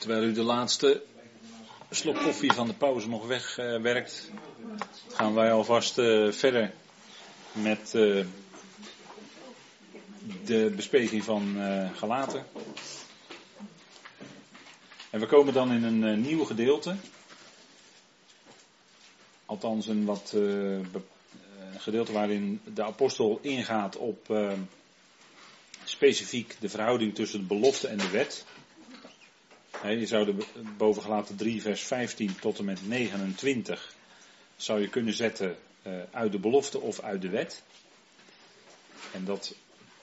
Terwijl u de laatste slok koffie van de pauze nog wegwerkt, gaan wij alvast uh, verder met uh, de bespreking van uh, Galaten. En we komen dan in een nieuw gedeelte. Althans, een wat gedeelte waarin de apostel ingaat op specifiek de verhouding tussen de belofte en de wet. Je zou de bovengelaten 3 vers 15 tot en met 29 zou je kunnen zetten uh, uit de belofte of uit de wet. En dat,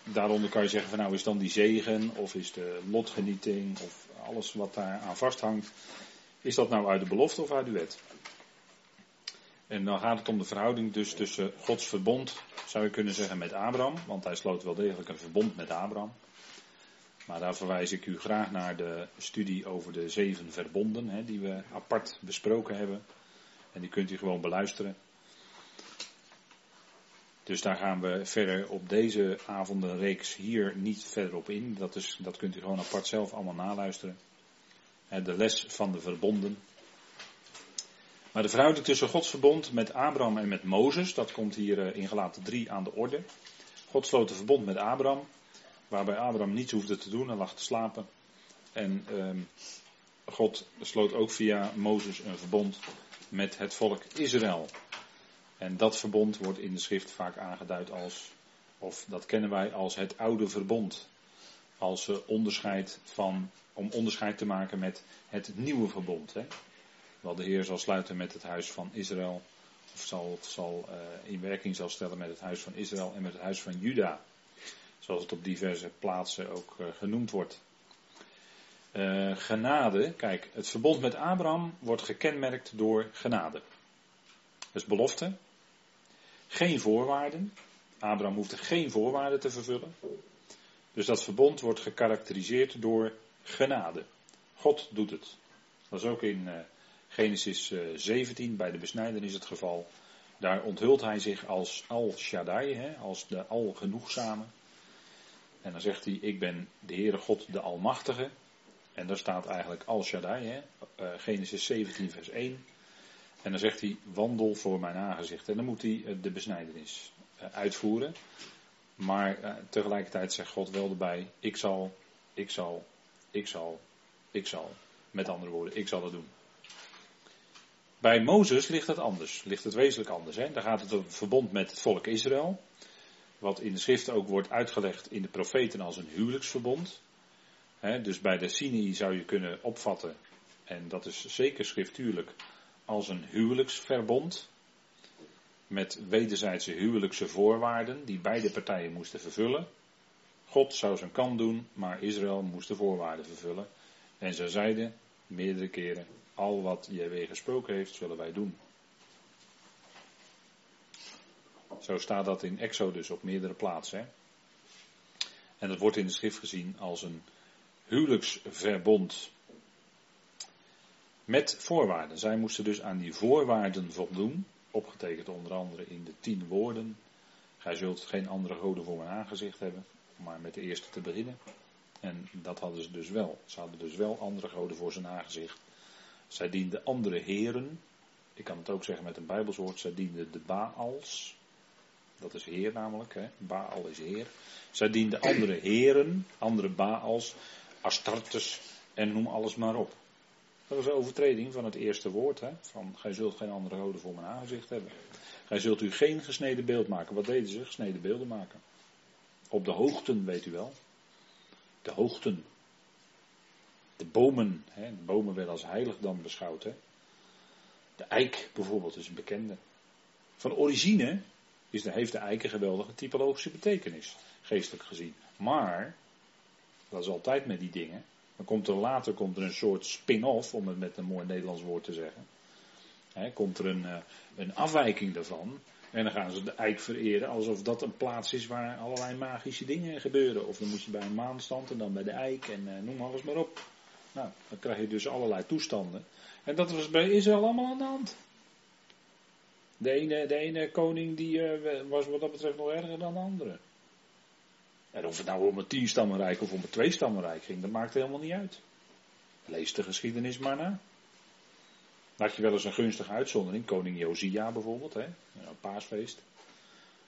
daaronder kan je zeggen van nou is dan die zegen of is de lotgenieting of alles wat daar aan vasthangt. Is dat nou uit de belofte of uit de wet? En dan gaat het om de verhouding dus tussen Gods verbond, zou je kunnen zeggen, met Abraham. Want hij sloot wel degelijk een verbond met Abraham. Maar daar verwijs ik u graag naar de studie over de zeven verbonden, hè, die we apart besproken hebben. En die kunt u gewoon beluisteren. Dus daar gaan we verder op deze avondenreeks hier niet verder op in. Dat, is, dat kunt u gewoon apart zelf allemaal naluisteren. De les van de verbonden. Maar de verhouding tussen Gods verbond met Abraham en met Mozes, dat komt hier eh, in gelaten 3 aan de orde. God sloot een verbond met Abraham, waarbij Abraham niets hoefde te doen, hij lag te slapen. En ehm, God sloot ook via Mozes een verbond met het volk Israël. En dat verbond wordt in de schrift vaak aangeduid als, of dat kennen wij als het oude verbond. Als uh, onderscheid van, om onderscheid te maken met het nieuwe verbond. Hè. De Heer zal sluiten met het huis van Israël. Of zal, zal uh, in werking zal stellen met het huis van Israël en met het huis van Juda. Zoals het op diverse plaatsen ook uh, genoemd wordt. Uh, genade, kijk, het verbond met Abraham wordt gekenmerkt door genade. Dus belofte. Geen voorwaarden. Abraham hoefde geen voorwaarden te vervullen. Dus dat verbond wordt gekarakteriseerd door genade. God doet het. Dat is ook in Genesis 17, eh, bij de besnijdenis het geval. Daar onthult hij zich als Al-Shaddai, als de Al-Genoegzame. En dan zegt hij, ik ben de Heere God, de Almachtige. En daar staat eigenlijk Al-Shaddai, uh, Genesis 17, vers 1. En dan zegt hij, wandel voor mijn aangezicht. En dan moet hij uh, de besnijdenis uitvoeren. Maar tegelijkertijd zegt God wel erbij, ik zal, ik zal, ik zal, ik zal. Met andere woorden, ik zal het doen. Bij Mozes ligt het anders, ligt het wezenlijk anders. Hè? Daar gaat het om verbond met het volk Israël. Wat in de schrift ook wordt uitgelegd in de profeten als een huwelijksverbond. dus bij de Sinai zou je kunnen opvatten, en dat is zeker schriftuurlijk, als een huwelijksverbond. Met wederzijdse huwelijkse voorwaarden die beide partijen moesten vervullen. God zou zijn kant doen, maar Israël moest de voorwaarden vervullen. En ze zeiden meerdere keren: al wat JW gesproken heeft, zullen wij doen. Zo staat dat in Exodus op meerdere plaatsen. En dat wordt in de schrift gezien als een huwelijksverbond. Met voorwaarden. Zij moesten dus aan die voorwaarden voldoen. Opgetekend onder andere in de tien woorden. Gij zult geen andere goden voor mijn aangezicht hebben. Maar met de eerste te beginnen. En dat hadden ze dus wel. Ze hadden dus wel andere goden voor zijn aangezicht. Zij dienden andere heren. Ik kan het ook zeggen met een Bijbelswoord. Zij dienden de Baals. Dat is heer namelijk. Hè? Baal is heer. Zij dienden andere heren. Andere Baals. Astartes. En noem alles maar op. Dat was een overtreding van het eerste woord. Hè? Van gij zult geen andere goden voor mijn aangezicht hebben. Gij zult u geen gesneden beeld maken. Wat deden ze? Gesneden beelden maken. Op de hoogten, weet u wel. De hoogten. De bomen, hè, de bomen werden als heilig dan beschouwd. Hè. De eik bijvoorbeeld is een bekende. Van origine is heeft de eik een geweldige typologische betekenis, geestelijk gezien. Maar, dat is altijd met die dingen, dan komt er later komt er een soort spin-off, om het met een mooi Nederlands woord te zeggen. He, komt er een, eh, een afwijking daarvan. En dan gaan ze de eik vereren alsof dat een plaats is waar allerlei magische dingen gebeuren. Of dan moet je bij een maanstand en dan bij de eik en uh, noem alles maar op. Nou, dan krijg je dus allerlei toestanden. En dat was bij Israël allemaal aan de hand. De ene, de ene koning die, uh, was wat dat betreft nog erger dan de andere. En of het nou om een tien stammenrijk of om een twee stammenrijk ging, dat maakte helemaal niet uit. Lees de geschiedenis maar na. Had je wel eens een gunstige uitzondering. Koning Josia bijvoorbeeld, hè? een paasfeest.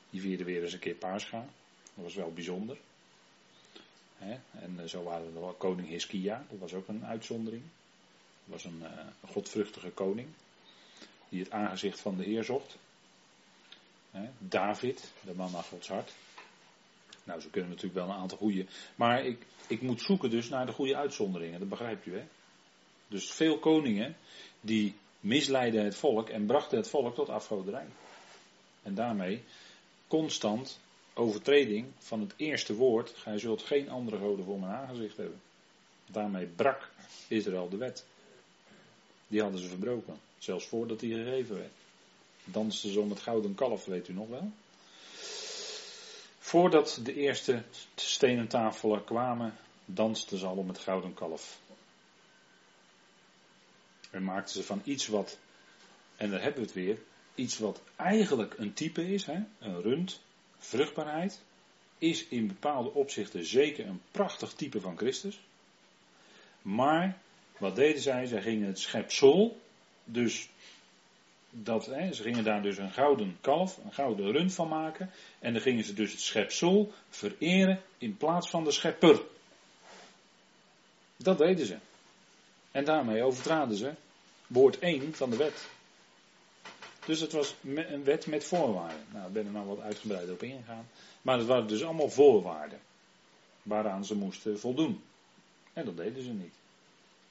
Die vierde weer eens een keer paasga. Dat was wel bijzonder. Hè? En eh, zo waren er koning Hiskia, dat was ook een uitzondering. Dat was een, uh, godvruchtige koning. Die het aangezicht van de Heer zocht. David, de man naar Gods hart. Nou, ze kunnen natuurlijk wel een aantal goede. Maar ik, ik moet zoeken dus naar de goede uitzonderingen, dat begrijpt u hè. Dus veel koningen die misleiden het volk en brachten het volk tot afgoderij. En daarmee constant overtreding van het eerste woord. Gij zult geen andere goden voor mijn aangezicht hebben. Daarmee brak Israël de wet. Die hadden ze verbroken. Zelfs voordat die gegeven werd. Dansten ze om het gouden kalf, weet u nog wel? Voordat de eerste stenen tafelen kwamen, dansten ze al om het gouden kalf. En maakten ze van iets wat, en daar hebben we het weer, iets wat eigenlijk een type is, hè, een rund, vruchtbaarheid, is in bepaalde opzichten zeker een prachtig type van Christus. Maar wat deden zij? Zij gingen het schepsel, dus dat, hè, ze gingen daar dus een gouden kalf, een gouden rund van maken. En dan gingen ze dus het schepsel vereren in plaats van de schepper. Dat deden ze. En daarmee overtraden ze woord 1 van de wet. Dus het was een wet met voorwaarden. Nou, ik ben er nou wat uitgebreider op ingegaan. Maar het waren dus allemaal voorwaarden. Waaraan ze moesten voldoen. En dat deden ze niet.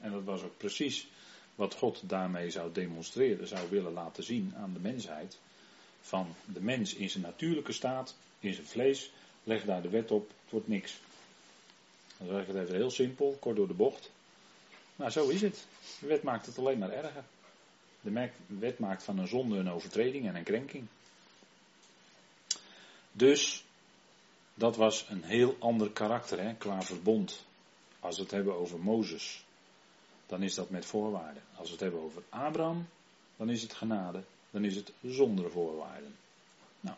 En dat was ook precies wat God daarmee zou demonstreren, zou willen laten zien aan de mensheid. Van de mens in zijn natuurlijke staat, in zijn vlees, leg daar de wet op, het wordt niks. Dan zeg ik het even heel simpel, kort door de bocht. Maar zo is het. De wet maakt het alleen maar erger. De wet maakt van een zonde een overtreding en een krenking. Dus dat was een heel ander karakter hè, qua verbond. Als we het hebben over Mozes dan is dat met voorwaarden. Als we het hebben over Abraham, dan is het genade, dan is het zonder voorwaarden. Nou.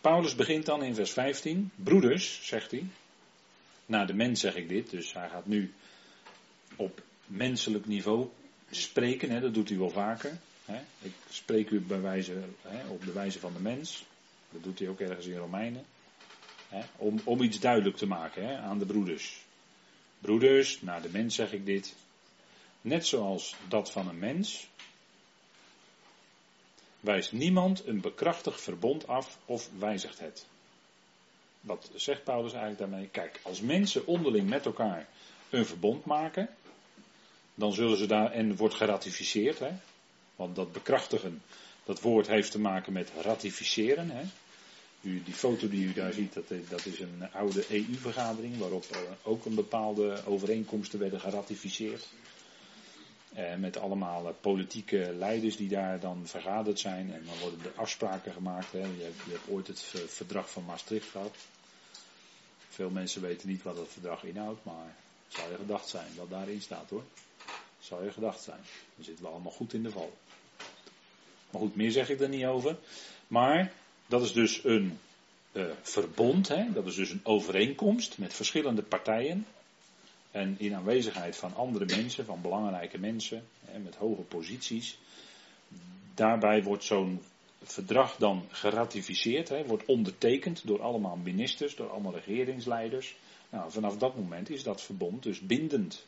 Paulus begint dan in vers 15. Broeders, zegt hij. Naar de mens zeg ik dit, dus hij gaat nu op menselijk niveau spreken, hè, dat doet hij wel vaker. Hè. Ik spreek u bij wijze, hè, op de wijze van de mens. Dat doet hij ook ergens in Romeinen. Hè, om, om iets duidelijk te maken aan de broeders. Broeders, naar de mens zeg ik dit. Net zoals dat van een mens, wijst niemand een bekrachtigd verbond af of wijzigt het. Wat zegt Paulus eigenlijk daarmee? Kijk, als mensen onderling met elkaar een verbond maken, dan zullen ze daar, en wordt geratificeerd, hè? want dat bekrachtigen, dat woord heeft te maken met ratificeren. Hè? Die foto die u daar ziet, dat, dat is een oude EU-vergadering waarop ook een bepaalde overeenkomsten werden geratificeerd. Eh, met allemaal eh, politieke leiders die daar dan vergaderd zijn. En dan worden er afspraken gemaakt. Hè. Je, hebt, ooit het verdrag van Maastricht gehad. Veel mensen weten niet wat dat verdrag inhoudt, maar het zou je gedacht zijn wat daarin staat hoor. Zou je gedacht zijn. Dan zitten we allemaal goed in de val. Maar goed, meer zeg ik er niet over. Maar dat is dus een uh, verbond, hè? dat is dus een overeenkomst met verschillende partijen. En in aanwezigheid van andere mensen, van belangrijke mensen, hè, met hoge posities. Daarbij wordt zo'n verdrag dan geratificeerd, hè, wordt ondertekend door allemaal ministers, door allemaal regeringsleiders. Nou, vanaf dat moment is dat verbond dus bindend.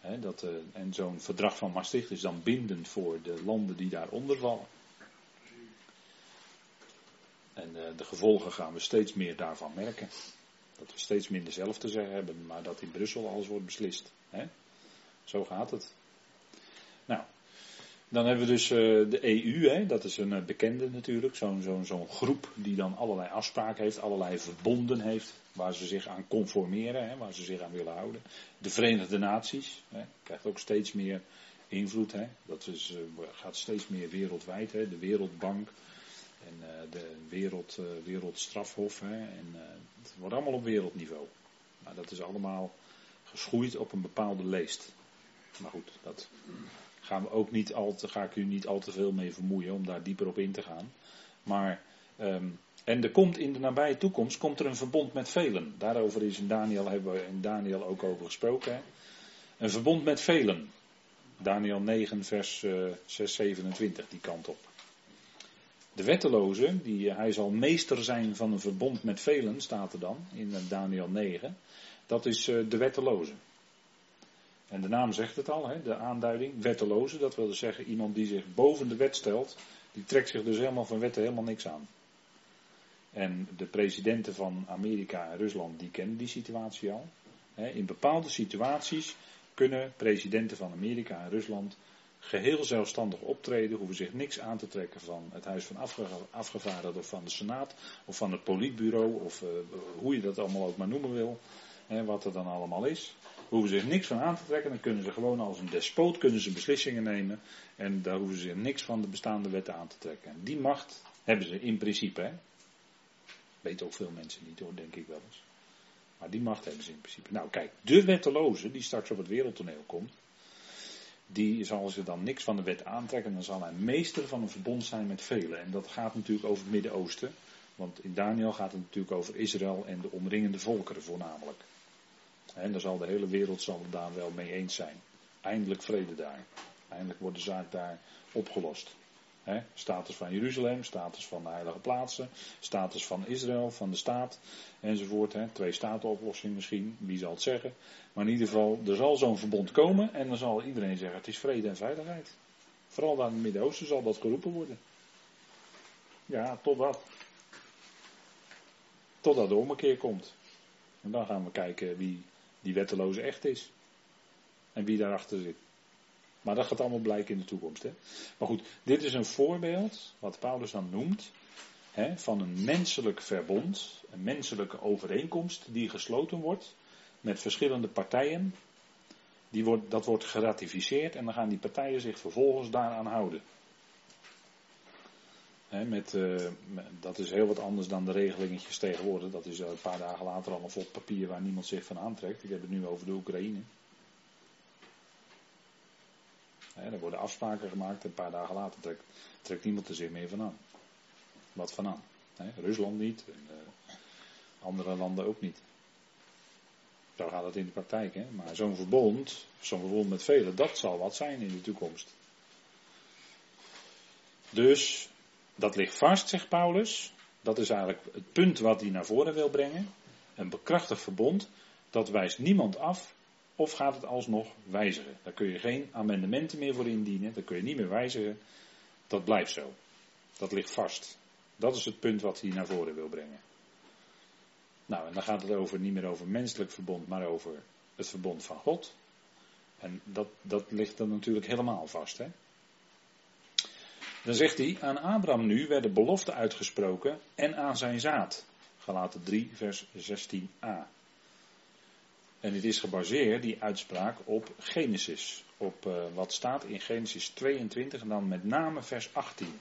Hè, dat, uh, en zo'n verdrag van Maastricht is dan bindend voor de landen die daaronder vallen. En uh, de gevolgen gaan we steeds meer daarvan merken. Dat we steeds minder zelf te zeggen hebben, maar dat in Brussel alles wordt beslist. Hè? Zo gaat het. Nou, dan hebben we dus uh, de EU, hè? dat is een uh, bekende natuurlijk. Zo'n zo'n zo'n groep die dan allerlei afspraken heeft, allerlei verbonden heeft, waar ze zich aan conformeren, hè? waar ze zich aan willen houden. De Verenigde Naties hè? krijgt ook steeds meer invloed. Hè? Dat is, gaat steeds meer wereldwijd. Hè? De Wereldbank, en uh, de wereld, uh, wereldstrafhof. Hè, en uh, het wordt allemaal op wereldniveau. Maar dat is allemaal geschoeid op een bepaalde leest. Maar goed, dat gaan we ook niet al te, ga ik u niet al te veel mee vermoeien om daar dieper op in te gaan. Maar um, En er komt in de nabije toekomst komt er een verbond met velen. Daarover is in Daniel, hebben we in Daniel ook over gesproken. Een verbond met velen. Daniel 9, vers uh, 6, 27, die kant op. De wetteloze, die, hij zal meester zijn van een verbond met velen, staat er dan in Daniel 9. Dat is uh, de wetteloze. En de naam zegt het al, de aanduiding, wetteloze. Dat wil dus zeggen iemand die zich boven de wet stelt. Die trekt zich dus helemaal van wetten helemaal niks aan. En de presidenten van Amerika en Rusland, die kennen die situatie al. In bepaalde situaties kunnen presidenten van Amerika en Rusland geheel zelfstandig optreden, hoeven zich niks aan te trekken van het Huis van Afgevaardigden of van de Senaat of van het Politbureau of uh, hoe je dat allemaal ook maar noemen wil, hè, wat er dan allemaal is. Hoeven zich niks van aan te trekken, dan kunnen ze gewoon als een despoot kunnen ze beslissingen nemen en daar hoeven ze zich niks van de bestaande wetten aan te trekken. En die macht hebben ze in principe. Hè. Weten ook veel mensen niet hoor, denk ik wel eens. Maar die macht hebben ze in principe. Nou kijk, de wetteloze die straks op het wereldtoneel komt, die zal zich dan niks van de wet aantrekken. Dan zal hij meester van een verbond zijn met velen. En dat gaat natuurlijk over het Midden-Oosten. Want in Daniel gaat het natuurlijk over Israël en de omringende volkeren voornamelijk. En daar zal de hele wereld zal daar wel mee eens zijn. Eindelijk vrede daar. Eindelijk wordt de zaak daar opgelost. Status van Jeruzalem, status van de heilige plaatsen, status van Israël, van de staat enzovoort. He, twee statenoplossing misschien, wie zal het zeggen. Maar in ieder geval, er zal zo'n verbond komen en dan zal iedereen zeggen het is vrede en veiligheid. Vooral daar in het Midden-Oosten zal dat geroepen worden. Ja, totdat. Totdat de ommekeer komt. En dan gaan we kijken wie die wetteloze echt is. En wie daarachter zit. Maar dat gaat allemaal blijken in de toekomst. Hè? Maar goed, dit is een voorbeeld, wat Paulus dan noemt, hè, van een menselijk verbond, een menselijke overeenkomst die gesloten wordt met verschillende partijen. Die wordt, dat wordt geratificeerd en dan gaan die partijen zich vervolgens daaraan houden. met, uh, dat is heel wat anders dan de regelingetjes tegenwoordig. Dat is een paar dagen later al een vlot papier waar niemand zich van aantrekt. Ik heb het nu over de Oekraïne. Er worden afspraken gemaakt en een paar dagen later trekt, niemand er zich meer van aan. Wat van aan? Rusland niet, en, uh, andere landen ook niet. Zo gaat het in de praktijk. Maar zo'n verbond, zo'n verbond met velen, dat zal wat zijn in de toekomst. Dus dat ligt vast, zegt Paulus. Dat is eigenlijk het punt wat hij naar voren wil brengen. Een bekrachtigd verbond, dat wijst niemand af of gaat het alsnog wijzigen? Daar kun je geen amendementen meer voor indienen. Daar kun je niet meer wijzigen. Dat blijft zo. Dat ligt vast. Dat is het punt wat hij naar voren wil brengen. Nou, en dan gaat het over, niet meer over menselijk verbond, maar over het verbond van God. En dat, dat ligt dan natuurlijk helemaal vast. Hè? Dan zegt hij, aan Abraham nu werden beloften uitgesproken en aan zijn zaad. Galaten 3, vers 16a. En dit is gebaseerd, die uitspraak, op Genesis. Op uh, wat staat in Genesis 22 en dan met name vers 18.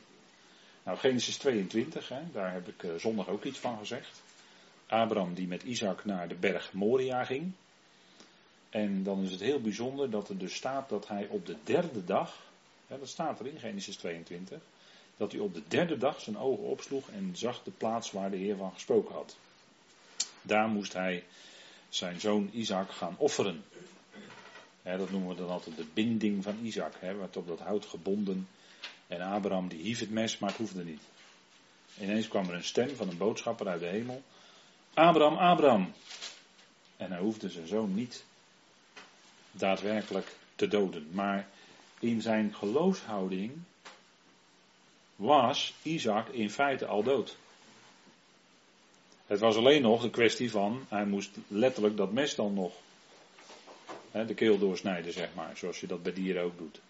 Nou, Genesis 22, hè, daar heb ik uh, zondag ook iets van gezegd. Abraham die met Isaac naar de berg Moria ging. En dan is het heel bijzonder dat er dus staat dat hij op de derde dag, dat staat er in Genesis 22, dat hij op de derde dag zijn ogen opsloeg en zag de plaats waar de Heer van gesproken had. Daar moest hij zijn zoon Isaac gaan offeren. dat noemen we dan altijd de binding van Isaac. He, werd op dat hout gebonden. En Abraham die hief het mes, maar het hoefde niet. Ineens kwam er een stem van een boodschapper uit de hemel. Abraham, Abraham. En hij hoefde zijn zoon niet daadwerkelijk te doden. Maar in zijn geloofshouding was Isaac in feite al dood. Het was alleen nog de kwestie van, hij moest letterlijk dat mes dan nog hè, de keel doorsnijden, zeg maar, zoals je dat bij dieren ook doet.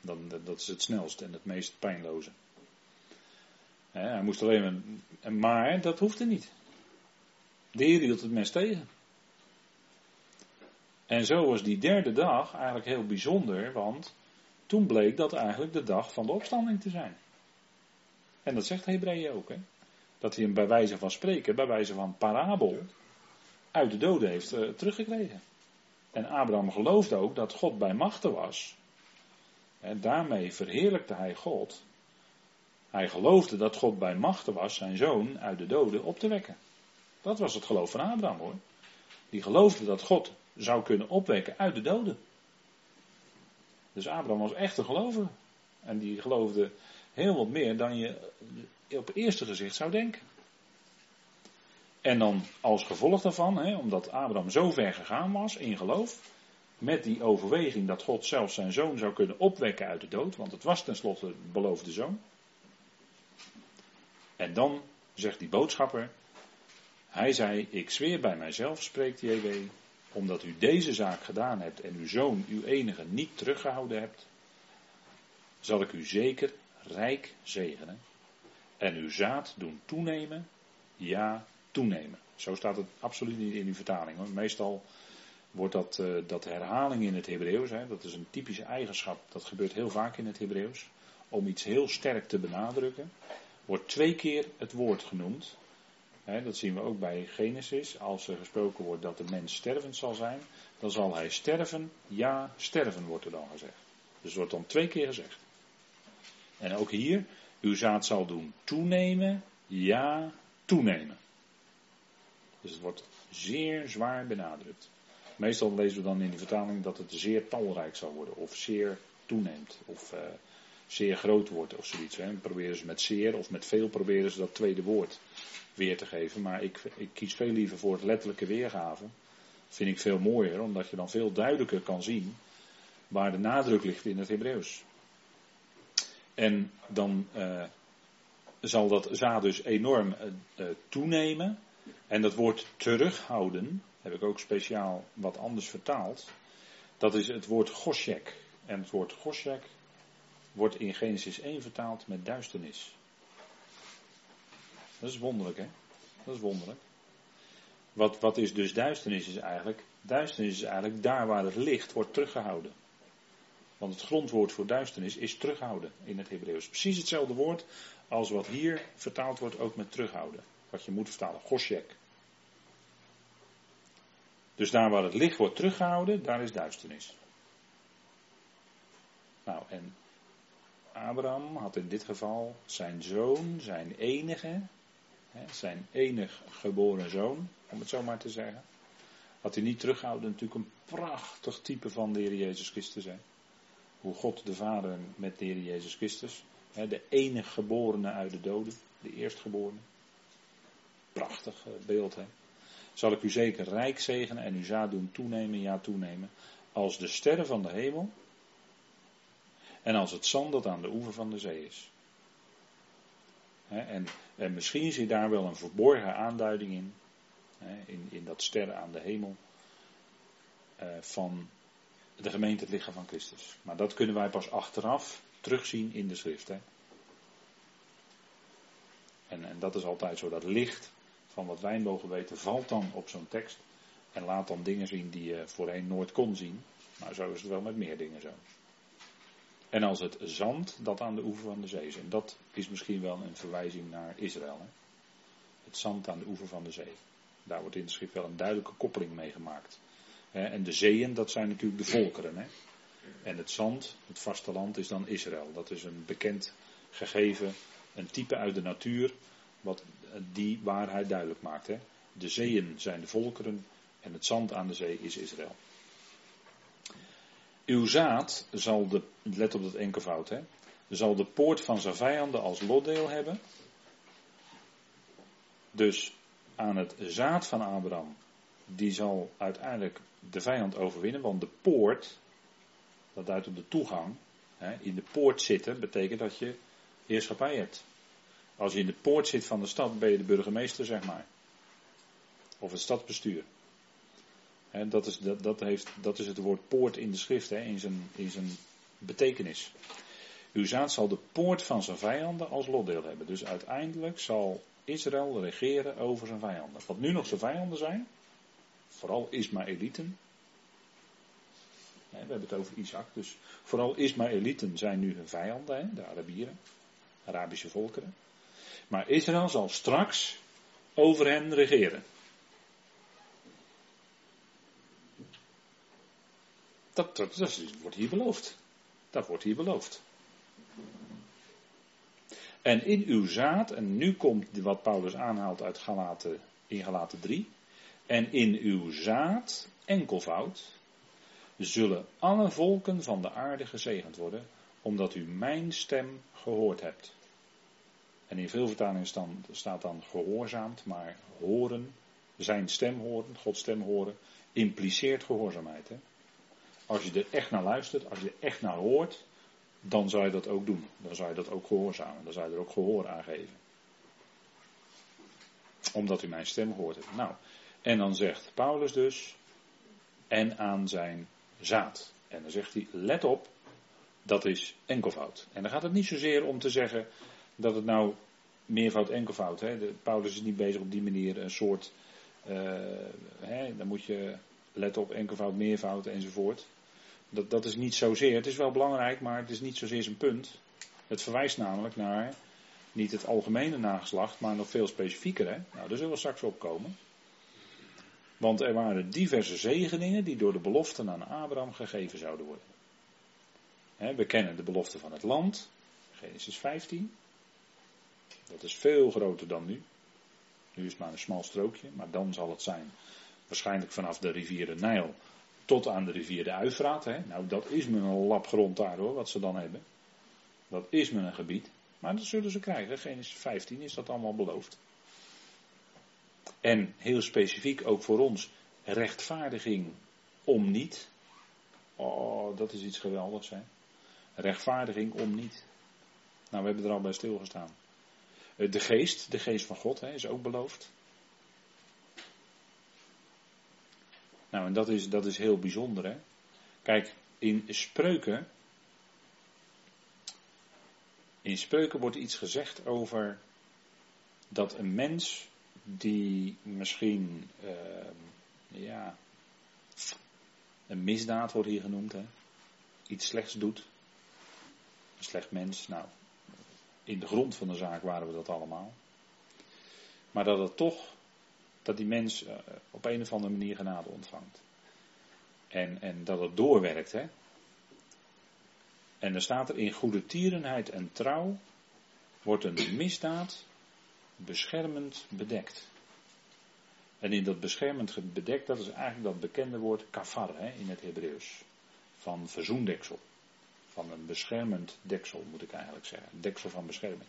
Dan, dat is het snelst en het meest pijnloze. Hè, hij moest alleen maar, maar dat hoefde niet. De Heer hield het mes tegen. En zo was die derde dag eigenlijk heel bijzonder, want toen bleek dat eigenlijk de dag van de opstanding te zijn. En dat zegt Hebreeën ook, hè dat hij hem bij wijze van spreken, bij wijze van parabel, uit de doden heeft uh, teruggekregen. En Abraham geloofde ook dat God bij machten was. En daarmee verheerlijkte hij God. Hij geloofde dat God bij machten was zijn zoon uit de doden op te wekken. Dat was het geloof van Abraham hoor. Die geloofde dat God zou kunnen opwekken uit de doden. Dus Abraham was echt een gelovige. En die geloofde heel wat meer dan je op eerste gezicht zou denken. En dan als gevolg daarvan, hè, omdat Abraham zo ver gegaan was in geloof, met die overweging dat God zelfs zijn zoon zou kunnen opwekken uit de dood, want het was tenslotte de beloofde zoon. En dan zegt die boodschapper, hij zei, ik zweer bij mijzelf, spreekt JW, omdat u deze zaak gedaan hebt en uw zoon, uw enige, niet teruggehouden hebt, zal ik u zeker rijk zegenen en uw zaad doen toenemen, ja, toenemen. Zo staat het absoluut niet in uw vertaling. Hoor. Meestal wordt dat, uh, dat herhaling in het Hebreeuws, dat is een typische eigenschap, dat gebeurt heel vaak in het Hebreeuws, om iets heel sterk te benadrukken, wordt twee keer het woord genoemd. dat zien we ook bij Genesis. Als er gesproken wordt dat de mens stervend zal zijn, dan zal hij sterven. Ja, sterven wordt er dan gezegd. Dus het wordt dan twee keer gezegd. En ook hier, uw zaad zal doen toenemen. Ja, toenemen. Dus het wordt zeer zwaar benadrukt. Meestal lezen we dan in de vertaling dat het zeer talrijk zal worden, of zeer toeneemt, of uh, zeer groot wordt, of zoiets. Hè. proberen ze met zeer of met veel proberen ze dat tweede woord weer te geven. Maar ik, ik kies veel liever voor het letterlijke weergave. Vind ik veel mooier, omdat je dan veel duidelijker kan zien waar de nadruk ligt in het Hebreeuws. En dan uh, zal dat zaad dus enorm uh, toenemen. En dat woord terughouden, heb ik ook speciaal wat anders vertaald. Dat is het woord Goshek. En het woord Goshek wordt in Genesis 1 vertaald met duisternis. Dat is wonderlijk, hè? Dat is wonderlijk. Wat, wat is dus duisternis is eigenlijk? Duisternis is eigenlijk daar waar het licht wordt teruggehouden. Want het grondwoord voor duisternis is terughouden in het Hebreeuws. Precies hetzelfde woord als wat hier vertaald wordt ook met terughouden. Wat je moet vertalen, Goshek. Dus daar waar het licht wordt teruggehouden, daar is duisternis. Nou, en Abraham had in dit geval zijn zoon, zijn enige, zijn enig geboren zoon, om het zo maar te zeggen. Had hij niet teruggehouden, natuurlijk een prachtig type van de Heer Jezus Christus. Hè? Hoe God de Vader met de Heer Jezus Christus, de enig geborene uit de doden, de eerstgeborene. Prachtig eh, beeld, hè zal ik u zeker rijk zegenen en uw zaad doen toenemen, ja toenemen, als de sterren van de hemel en als het zand dat aan de oever van de zee is. en, en, misschien zit daar wel een verborgen aanduiding in, in, in dat sterren aan de hemel, eh, van de gemeente het lichaam van Christus. Maar dat kunnen wij pas achteraf terugzien in de schrift. Hè. En, en dat is altijd zo, dat licht van wat wij mogen weten, valt dan op zo'n tekst. En laat dan dingen zien die je voorheen nooit kon zien. Maar zo is het wel met meer dingen zo. En als het zand dat aan de oever van de zee is. En dat is misschien wel een verwijzing naar Israël. Hè? Het zand aan de oever van de zee. Daar wordt in de schrift wel een duidelijke koppeling mee gemaakt. En de zeeën, dat zijn natuurlijk de volkeren. Hè? En het zand, het vasteland, is dan Israël. Dat is een bekend gegeven, een type uit de natuur. Wat die waarheid duidelijk maakt. Hè? De zeeën zijn de volkeren en het zand aan de zee is Israël. Uw zaad zal de, let op dat enkelvoud, hè, zal de poort van zijn vijanden als lotdeel hebben. Dus aan het zaad van Abraham, die zal uiteindelijk de vijand overwinnen, want de poort, dat duidt op de toegang, hè, in de poort zitten betekent dat je heerschappij hebt. Als je in de poort zit van de stad, ben je de burgemeester, zeg maar. Of het stadsbestuur. dat, is, dat, dat, heeft, dat is het woord poort in de schrift, in, zijn, in zijn betekenis. Uw zaad zal de poort van zijn vijanden als lotdeel hebben. Dus uiteindelijk zal Israël regeren over zijn vijanden. Wat nu nog zijn vijanden zijn, vooral Ismaëlieten. we hebben het over Isaac, dus vooral Ismaëlieten zijn nu hun vijanden, de Arabieren, Arabische volkeren. Maar Israël zal straks over hen regeren. Dat, dat, wordt hier beloofd. Dat wordt hier beloofd. En in uw zaad, en nu komt wat Paulus aanhaalt uit Galaten, in Galaten 3. En in uw zaad, enkelvoud, zullen alle volken van de aarde gezegend worden, omdat u mijn stem gehoord hebt. En in veel vertalingen staat dan gehoorzaamd, maar horen, zijn stem horen, Gods stem horen, impliceert gehoorzaamheid. Hè? Als je er echt naar luistert, als je er echt naar hoort, dan zou je dat ook doen. Dan zou je dat ook gehoorzamen. Dan zou je er ook gehoor aan geven. Omdat u mijn stem hoort hebt. Nou, en dan zegt Paulus dus, en aan zijn zaad. En dan zegt hij, let op, dat is enkelvoud. En dan gaat het niet zozeer om te zeggen dat het nou meervoud enkelvoud. Paulus is niet bezig op die manier een soort, uh, hè, dan moet je let op enkelvoud, meervoud enzovoort. Dat, dat is niet zozeer, het is wel belangrijk, maar het is niet zozeer zijn punt. Het verwijst namelijk naar niet het algemene nageslacht, maar nog veel specifieker. Hè? Nou, daar zullen we straks opkomen. Want er waren diverse zegeningen die door de beloften aan Abraham gegeven zouden worden. we kennen de belofte van het land, Genesis 15. Dat is veel groter dan nu. Nu is het maar een smal strookje, maar dan zal het zijn. Waarschijnlijk vanaf de rivier de Nijl tot aan de rivier de Uifraat. Nou, dat is me een lap grond daar hoor, wat ze dan hebben. Dat is me een gebied. Maar dat zullen ze krijgen. Genesis 15 is dat allemaal beloofd. En heel specifiek ook voor ons, rechtvaardiging om niet. Oh, dat is iets geweldigs hè. Rechtvaardiging om niet. Nou, we hebben er al bij stilgestaan. Eh, de geest, de geest van God, hè, is ook beloofd. Nou, en dat is, dat is heel bijzonder, hè. Kijk, in spreuken. In spreuken wordt iets gezegd over dat een mens die misschien, uh, ja, een misdaad wordt hier genoemd, hè, iets slechts doet, een slecht mens, nou, in de grond van de zaak waren we dat allemaal. Maar dat het toch dat die mens eh, op een of andere manier genade ontvangt. En, en dat het doorwerkt, hè. En dan staat er in goede tierenheid en trouw wordt een misdaad beschermend bedekt. En in dat beschermend bedekt, dat is eigenlijk dat bekende woord kafar hè, in het Hebreeuws. Van verzoendeksel. Van een beschermend deksel moet ik eigenlijk zeggen. Deksel van bescherming.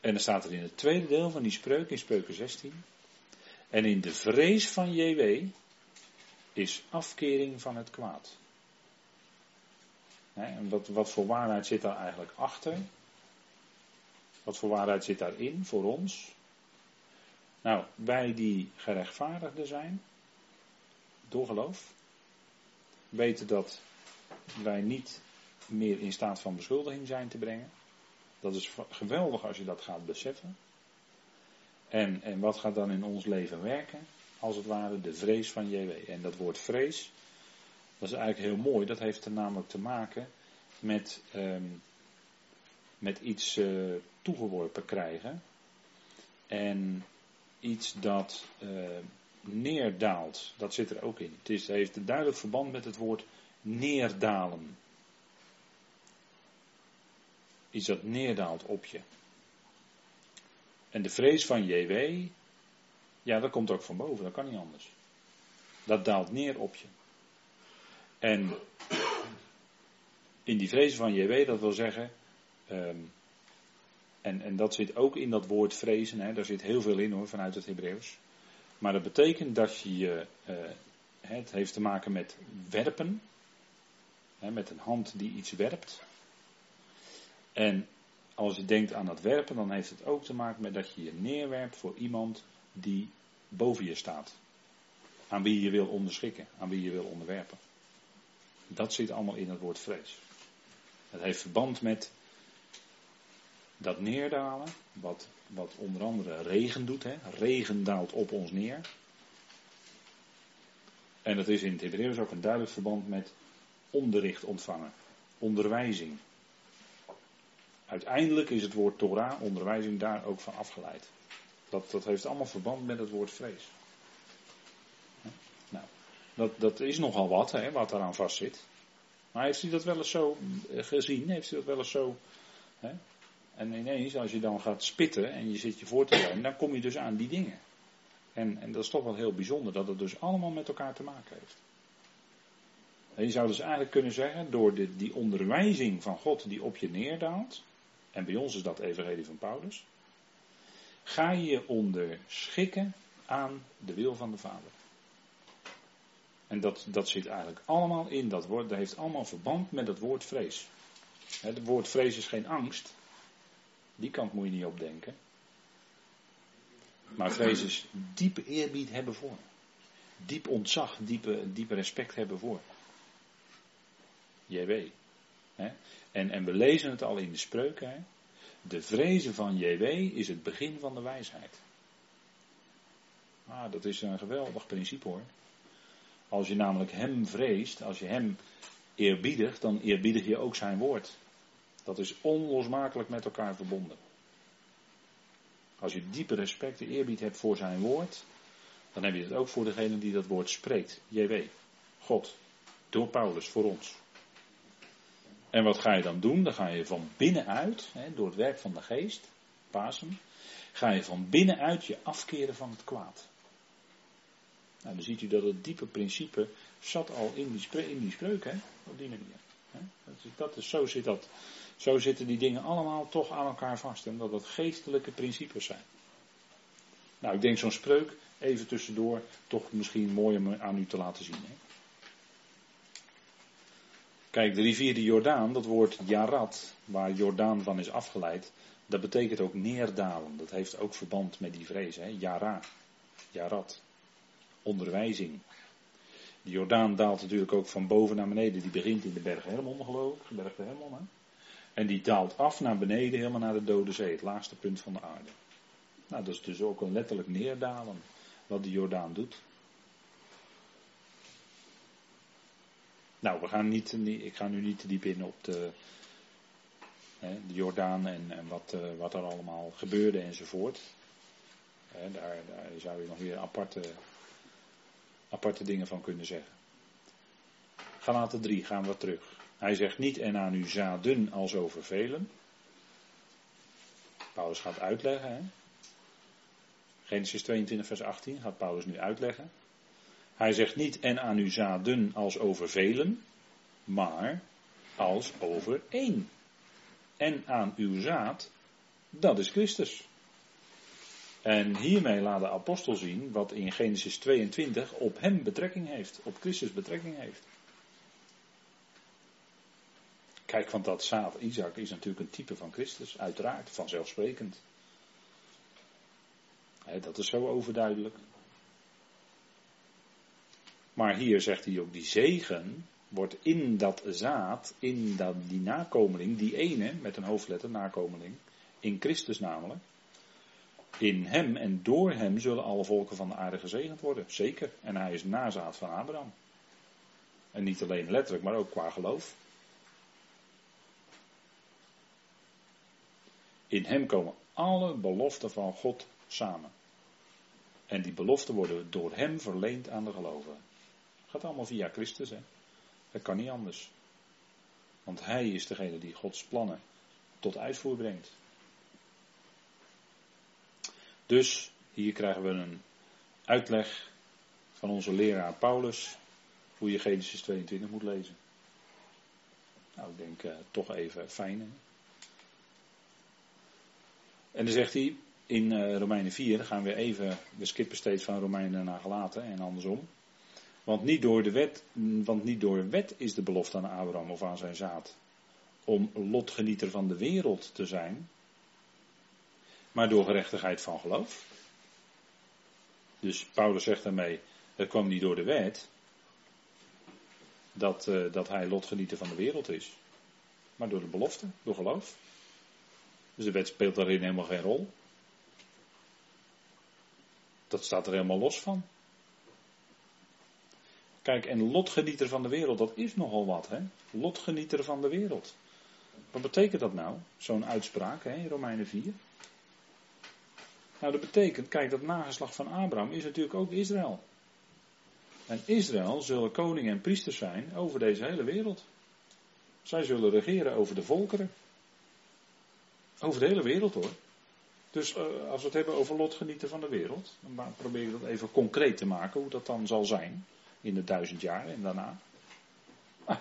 En dan staat er in het tweede deel van die spreuk, in spreuken 16. En in de vrees van JW is afkering van het kwaad. en wat, wat voor waarheid zit daar eigenlijk achter? Wat voor waarheid zit daarin voor ons? Nou, wij die gerechtvaardigden zijn, door geloof, weten dat wij niet meer in staat van beschuldiging zijn te brengen. Dat is geweldig als je dat gaat beseffen. En, en wat gaat dan in ons leven werken? Als het ware de vrees van JW. En dat woord vrees, dat is eigenlijk heel mooi. Dat heeft er namelijk te maken met, um, met iets uh, toegeworpen krijgen. En iets dat uh, neerdaalt. Dat zit er ook in. Het, is, heeft een duidelijk verband met het woord neerdalen. Iets dat neerdaalt op je. En de vrees van JW, ja, dat komt ook van boven, dat kan niet anders. Dat daalt neer op je. En in die vrees van JW, dat wil zeggen, um, en, en dat zit ook in dat woord vrezen, hè, daar zit heel veel in hoor, vanuit het Hebreeuws. Maar dat betekent dat je, uh, het heeft te maken met werpen, hè, met een hand die iets werpt. En als je denkt aan dat werpen, dan heeft het ook te maken met dat je je neerwerpt voor iemand die boven je staat. Aan wie je wil onderschikken, aan wie je wil onderwerpen. Dat zit allemaal in het woord vrees. Het heeft verband met dat neerdalen, wat, wat onder andere regen doet. Hè. Regen daalt op ons neer. En dat is in het Hebreeuws ook een duidelijk verband met onderricht ontvangen, onderwijzing. Uiteindelijk is het woord Torah, onderwijzing, daar ook van afgeleid. Dat, dat heeft allemaal verband met het woord vrees. Nou, dat, dat is nogal wat, hè, wat daaraan vastzit. Maar heeft u dat wel eens zo eh, gezien? Heeft u dat wel eens zo hè, En ineens, als je dan gaat spitten en je zit je voor te zijn, dan kom je dus aan die dingen. En, en dat is toch wel heel bijzonder, dat het dus allemaal met elkaar te maken heeft. En je zou dus eigenlijk kunnen zeggen, door de, die onderwijzing van God die op je neerdaalt, en bij ons is dat evangelie van Paulus, ga je je onderschikken aan de wil van de Vader. En dat, dat zit eigenlijk allemaal in dat woord, dat heeft allemaal verband met het woord vrees. Het woord vrees is geen angst, die kant moet je niet opdenken. Maar vrees is diepe eerbied hebben voor. Diep ontzag, diepe, diepe respect hebben voor. JW. En, en we lezen het al in de spreuken. De vrezen van JW is het begin van de wijsheid. Ah, dat is een geweldig principe hoor. Als je namelijk hem vreest, als je hem eerbiedigt, dan eerbiedig je ook zijn woord. Dat is onlosmakelijk met elkaar verbonden. Als je diepe respect en eerbied hebt voor zijn woord, dan heb je het ook voor degene die dat woord spreekt. JW. God. Door Paulus voor ons. En wat ga je dan doen? Dan ga je van binnenuit, hè, door het werk van de geest, Pasen, ga je van binnenuit je afkeren van het kwaad. Nou, dan ziet u dat het diepe principe zat al in die, spreuk, in die spreuk, hè, op die manier. Hè. Dat is, dat is, zo, zit dat, zo zitten die dingen allemaal toch aan elkaar vast, en dat geestelijke principes zijn. Nou, ik denk zo'n spreuk, even tussendoor, toch misschien mooi om aan u te laten zien. Hè. Kijk, de rivier de Jordaan, dat woord Jarat, waar Jordaan van is afgeleid, dat betekent ook neerdalen. Dat heeft ook verband met die vrees, hè? Jara, Jarat, onderwijzing. De Jordaan daalt natuurlijk ook van boven naar beneden. Die begint in de berg Hermon, geloof ik, berg Hermon. Hè? En die daalt af naar beneden, helemaal naar de Dode Zee, het laagste punt van de aarde. Nou, dat is dus ook een letterlijk neerdalen, wat de Jordaan doet. Nou, we gaan niet, ik ga nu niet te diep in op de, hè, de Jordaan en, en wat, uh, wat er allemaal gebeurde enzovoort. Hè, daar, daar zou je nog weer aparte, aparte dingen van kunnen zeggen. Galaten 3 gaan we terug. Hij zegt niet en aan uw zaden als over velen. Paulus gaat uitleggen. Hè? Genesis 22 vers 18 gaat Paulus nu uitleggen. Hij zegt niet en aan uw zaden als over velen, maar als over één. En aan uw zaad, dat is Christus. En hiermee laat de apostel zien wat in Genesis 22 op hem betrekking heeft, op Christus betrekking heeft. Kijk, want dat zaad Isaac is natuurlijk een type van Christus, uiteraard, vanzelfsprekend. dat is zo overduidelijk. Maar hier zegt hij ook, die zegen wordt in dat zaad, in dat, die nakomeling, die ene met een hoofdletter nakomeling, in Christus namelijk. In hem en door hem zullen alle volken van de aarde gezegend worden. Zeker. En hij is nazaad van Abraham. En niet alleen letterlijk, maar ook qua geloof. In hem komen alle beloften van God samen. En die beloften worden door hem verleend aan de gelovigen. Gaat allemaal via Christus, hè. Dat kan niet anders. Want Hij is degene die Gods plannen tot uitvoer brengt. Dus hier krijgen we een uitleg van onze leraar Paulus hoe je Genesis 22 moet lezen. Nou, ik denk uh, toch even fijn. Hè? En dan zegt hij in uh, Romeinen 4, dan gaan we even, we skippen steeds van Romeinen naar gelaten en andersom. Want niet, door de wet, want niet door wet is de belofte aan Abraham of aan zijn zaad om lotgenieter van de wereld te zijn, maar door gerechtigheid van geloof. Dus Paulus zegt daarmee, het kwam niet door de wet dat, uh, dat hij lotgenieter van de wereld is, maar door de belofte, door geloof. Dus de wet speelt daarin helemaal geen rol. Dat staat er helemaal los van. Kijk, en lotgenieter van de wereld, dat is nogal wat, hè? Lotgenieter van de wereld. Wat betekent dat nou, zo'n uitspraak, hè, in Romeinen 4? Nou, dat betekent, kijk, dat nageslag van Abraham is natuurlijk ook Israël. En Israël zullen koning en priesters zijn over deze hele wereld. Zij zullen regeren over de volkeren. Over de hele wereld hoor. Dus uh, als we het hebben over lotgenieten van de wereld, dan probeer ik dat even concreet te maken, hoe dat dan zal zijn in de duizend jaar en daarna.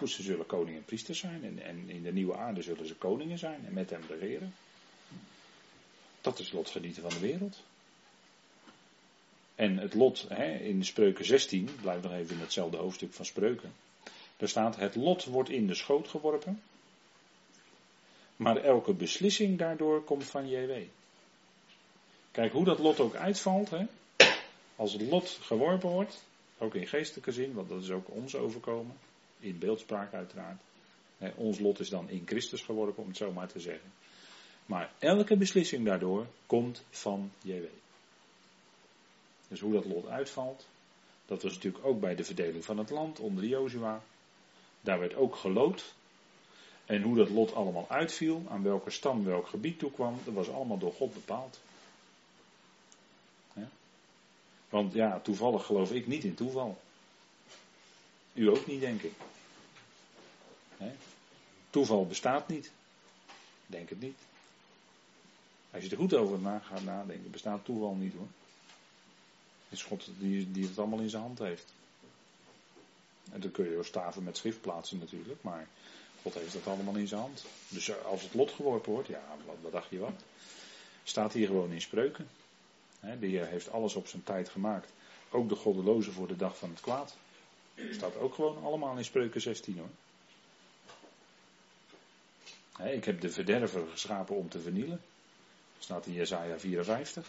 Ze zullen koning en priesters zijn en, en in de nieuwe aarde zullen ze koningen zijn en met hem regeren. Dat is lotgenieten van de wereld. En het lot hè, in Spreuken 16, blijf nog even in hetzelfde hoofdstuk van Spreuken. Daar staat: Het lot wordt in de schoot geworpen. Maar elke beslissing daardoor komt van JW. Kijk hoe dat lot ook uitvalt. Hè? Als het lot geworpen wordt, ook in geestelijke zin, want dat is ook ons overkomen. In beeldspraak uiteraard. Hè, ons lot is dan in Christus geworpen, om het zo maar te zeggen. Maar elke beslissing daardoor komt van JW. Dus hoe dat lot uitvalt, dat was natuurlijk ook bij de verdeling van het land onder Jozua. Daar werd ook gelood. En hoe dat lot allemaal uitviel, aan welke stam welk gebied toekwam, dat was allemaal door God bepaald. Want ja, toevallig geloof ik niet in toeval. U ook niet, denk ik. Toeval bestaat niet. Denk het niet. Als je er goed over na gaat nadenken, bestaat toeval niet hoor. Het is God die, die het allemaal in zijn hand heeft. En dan kun je staven met schriftplaatsen natuurlijk, maar God heeft dat allemaal in zijn hand. Dus als het lot geworpen wordt, ja, wat, dacht je wat? Staat hier gewoon in spreuken. He, de Heer heeft alles op zijn tijd gemaakt. Ook de goddeloze voor de dag van het kwaad. Staat ook gewoon allemaal in spreuken 16 hoor. ik heb de verderver geschapen om te vernielen. Staat in Jesaja 54.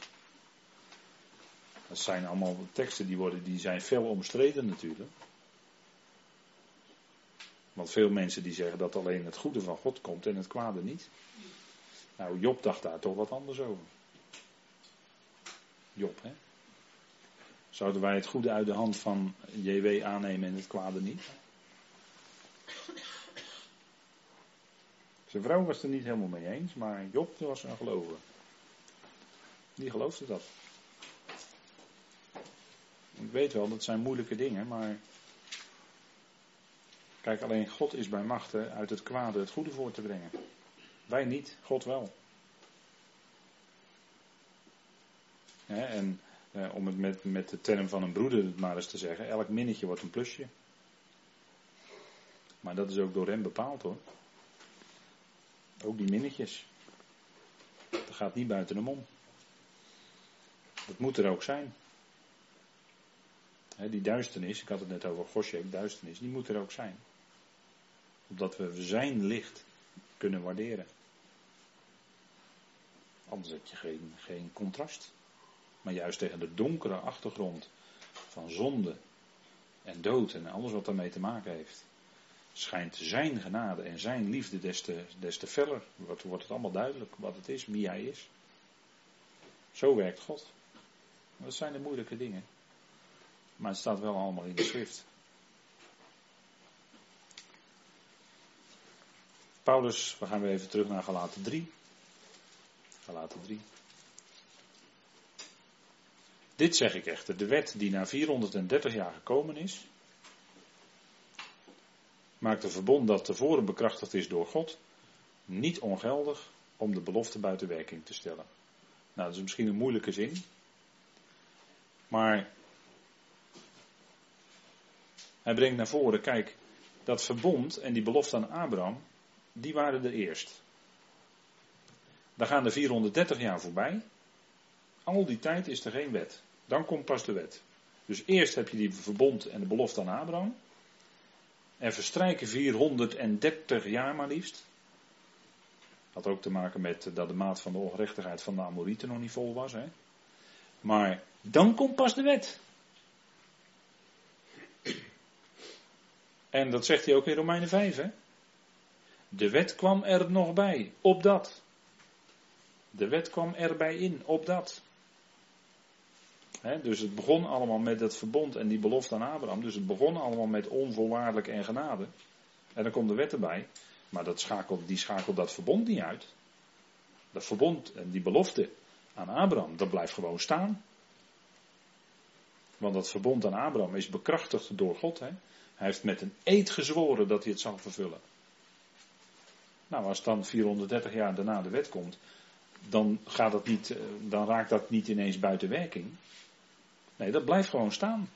Dat zijn allemaal teksten die, worden, die zijn fel omstreden natuurlijk. Want veel mensen die zeggen dat alleen het goede van God komt en het kwade niet. Nou, Job dacht daar toch wat anders over. Job, hè? Zouden wij het goede uit de hand van JW aannemen en het kwade niet? Zijn vrouw was het er niet helemaal mee eens, maar Job was een gelover. Die geloofde dat. Ik weet wel, dat zijn moeilijke dingen, maar. Kijk, alleen God is bij machten uit het kwade het goede voor te brengen. Wij niet, God wel. en eh, om het met, met de term van een broeder maar eens te zeggen, elk minnetje wordt een plusje. Maar dat is ook door hem bepaald hoor. Ook die minnetjes. Dat gaat niet buiten hem om. Dat moet er ook zijn die duisternis, ik had het net over Goshek, duisternis, die moet er ook zijn. Opdat we zijn licht kunnen waarderen. Anders heb je geen, geen contrast. Maar juist tegen de donkere achtergrond van zonde en dood en alles wat daarmee te maken heeft, schijnt zijn genade en zijn liefde des te, des te feller. Wordt, wordt het allemaal duidelijk wat het is, wie hij is. Zo werkt God. Dat zijn de moeilijke dingen. Maar het staat wel allemaal in de schrift. Paulus, we gaan weer even terug naar Galaten 3. Galaten 3. Dit zeg ik echter, de wet die na 430 jaar gekomen is, maakt een verbond dat tevoren bekrachtigd is door God, niet ongeldig om de belofte buiten werking te stellen. Nou, dat is misschien een moeilijke zin, maar hij brengt naar voren, kijk, dat verbond en die belofte aan Abraham, die waren er eerst. Dan gaan de 430 jaar voorbij. Al die tijd is er geen wet. Dan komt pas de wet. Dus eerst heb je die verbond en de belofte aan Abraham. En verstrijken 430 jaar maar liefst. Had ook te maken met dat de maat van de ongerechtigheid van de Amorieten nog niet vol was. Hè? Maar dan komt pas de wet. En dat zegt hij ook in Romeinen 5, hè? De wet kwam er nog bij, op dat. De wet kwam erbij in, op dat. dus het begon allemaal met het verbond en die belofte aan Abraham. Dus het begon allemaal met onvoorwaardelijk en genade. En dan komt de wet erbij. Maar dat schakelt, die schakelt dat verbond niet uit. Dat verbond en die belofte aan Abraham, dat blijft gewoon staan. Want dat verbond aan Abraham is bekrachtigd door God. Hij heeft met een eed gezworen dat hij het zal vervullen. Nou, als dan 430 jaar daarna de wet komt, dan, gaat dat niet, eh, dan raakt dat niet ineens buiten werking. Nee, dat blijft gewoon staan.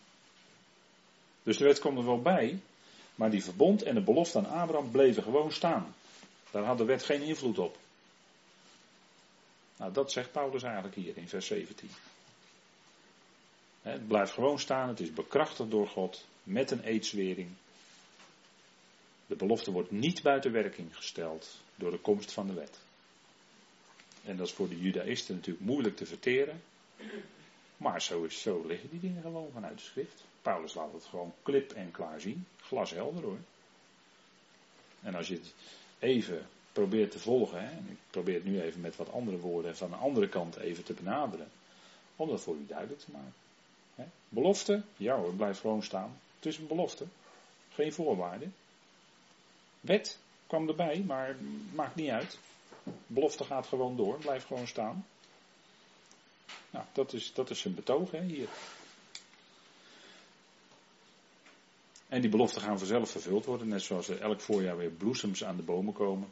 Dus de wet komt er wel bij, maar die verbond en de belofte aan Abraham bleven gewoon staan. Daar had de wet geen invloed op. Nou, dat zegt Paulus eigenlijk hier in vers 17. Het blijft gewoon staan, het is bekrachtigd door God met een eedswering. De belofte wordt niet buiten werking gesteld door de komst van de wet. En dat is voor de judaïsten natuurlijk moeilijk te verteren. Maar zo, is, zo liggen die dingen gewoon vanuit de schrift. Paulus laat het gewoon klip en klaar zien. Glashelder hoor. En als je het even probeert te volgen, hè, en ik probeer het nu even met wat andere woorden van de andere kant even te benaderen, om dat voor u duidelijk te maken. Hè. Belofte, ja hoor, blijft gewoon staan. Het is een belofte, geen voorwaarden. Wet kwam erbij, maar maakt niet uit. Belofte gaat gewoon door, blijft gewoon staan. Nou, dat is, dat is zijn betoog hè, hier. En die beloften gaan vanzelf vervuld worden, net zoals er elk voorjaar weer bloesems aan de bomen komen.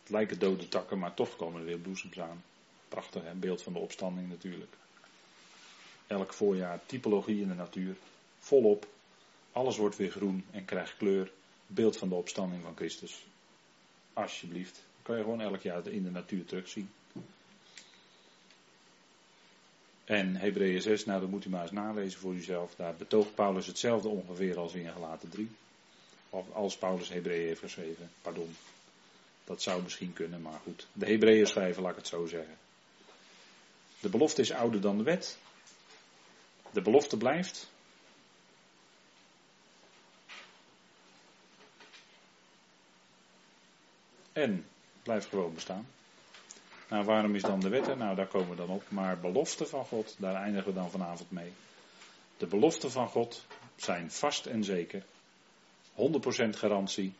Het lijken dode takken, maar toch komen er weer bloesems aan. Prachtig, hè? beeld van de opstanding natuurlijk. Elk voorjaar typologie in de natuur, volop. Alles wordt weer groen en krijgt kleur. Beeld van de opstanding van Christus. Alsjeblieft. Dat kan je gewoon elk jaar in de natuur terugzien. En Hebreeën 6, nou dat moet u maar eens nalezen voor uzelf. Daar betoogt Paulus hetzelfde ongeveer als in Gelaten 3. Of als Paulus Hebreeën heeft geschreven, pardon. Dat zou misschien kunnen, maar goed. De Hebreeën schrijven, laat ik het zo zeggen. De belofte is ouder dan de wet. De belofte blijft. En blijft gewoon bestaan. Nou, waarom is dan de wet er? Nou, daar komen we dan op. Maar beloften van God, daar eindigen we dan vanavond mee. De beloften van God zijn vast en zeker. 100% garantie.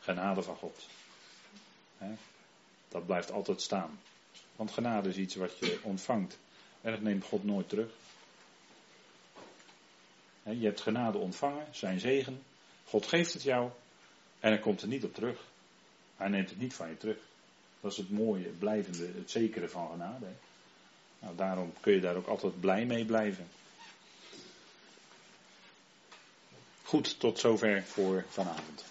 Genade van God. Dat blijft altijd staan. Want genade is iets wat je ontvangt. En dat neemt God nooit terug. Je hebt genade ontvangen, zijn zegen. God geeft het jou. En hij komt er niet op terug. Hij neemt het niet van je terug. Dat is het mooie, blijvende, het zekere van genade. Nou, daarom kun je daar ook altijd blij mee blijven. Goed, tot zover voor vanavond.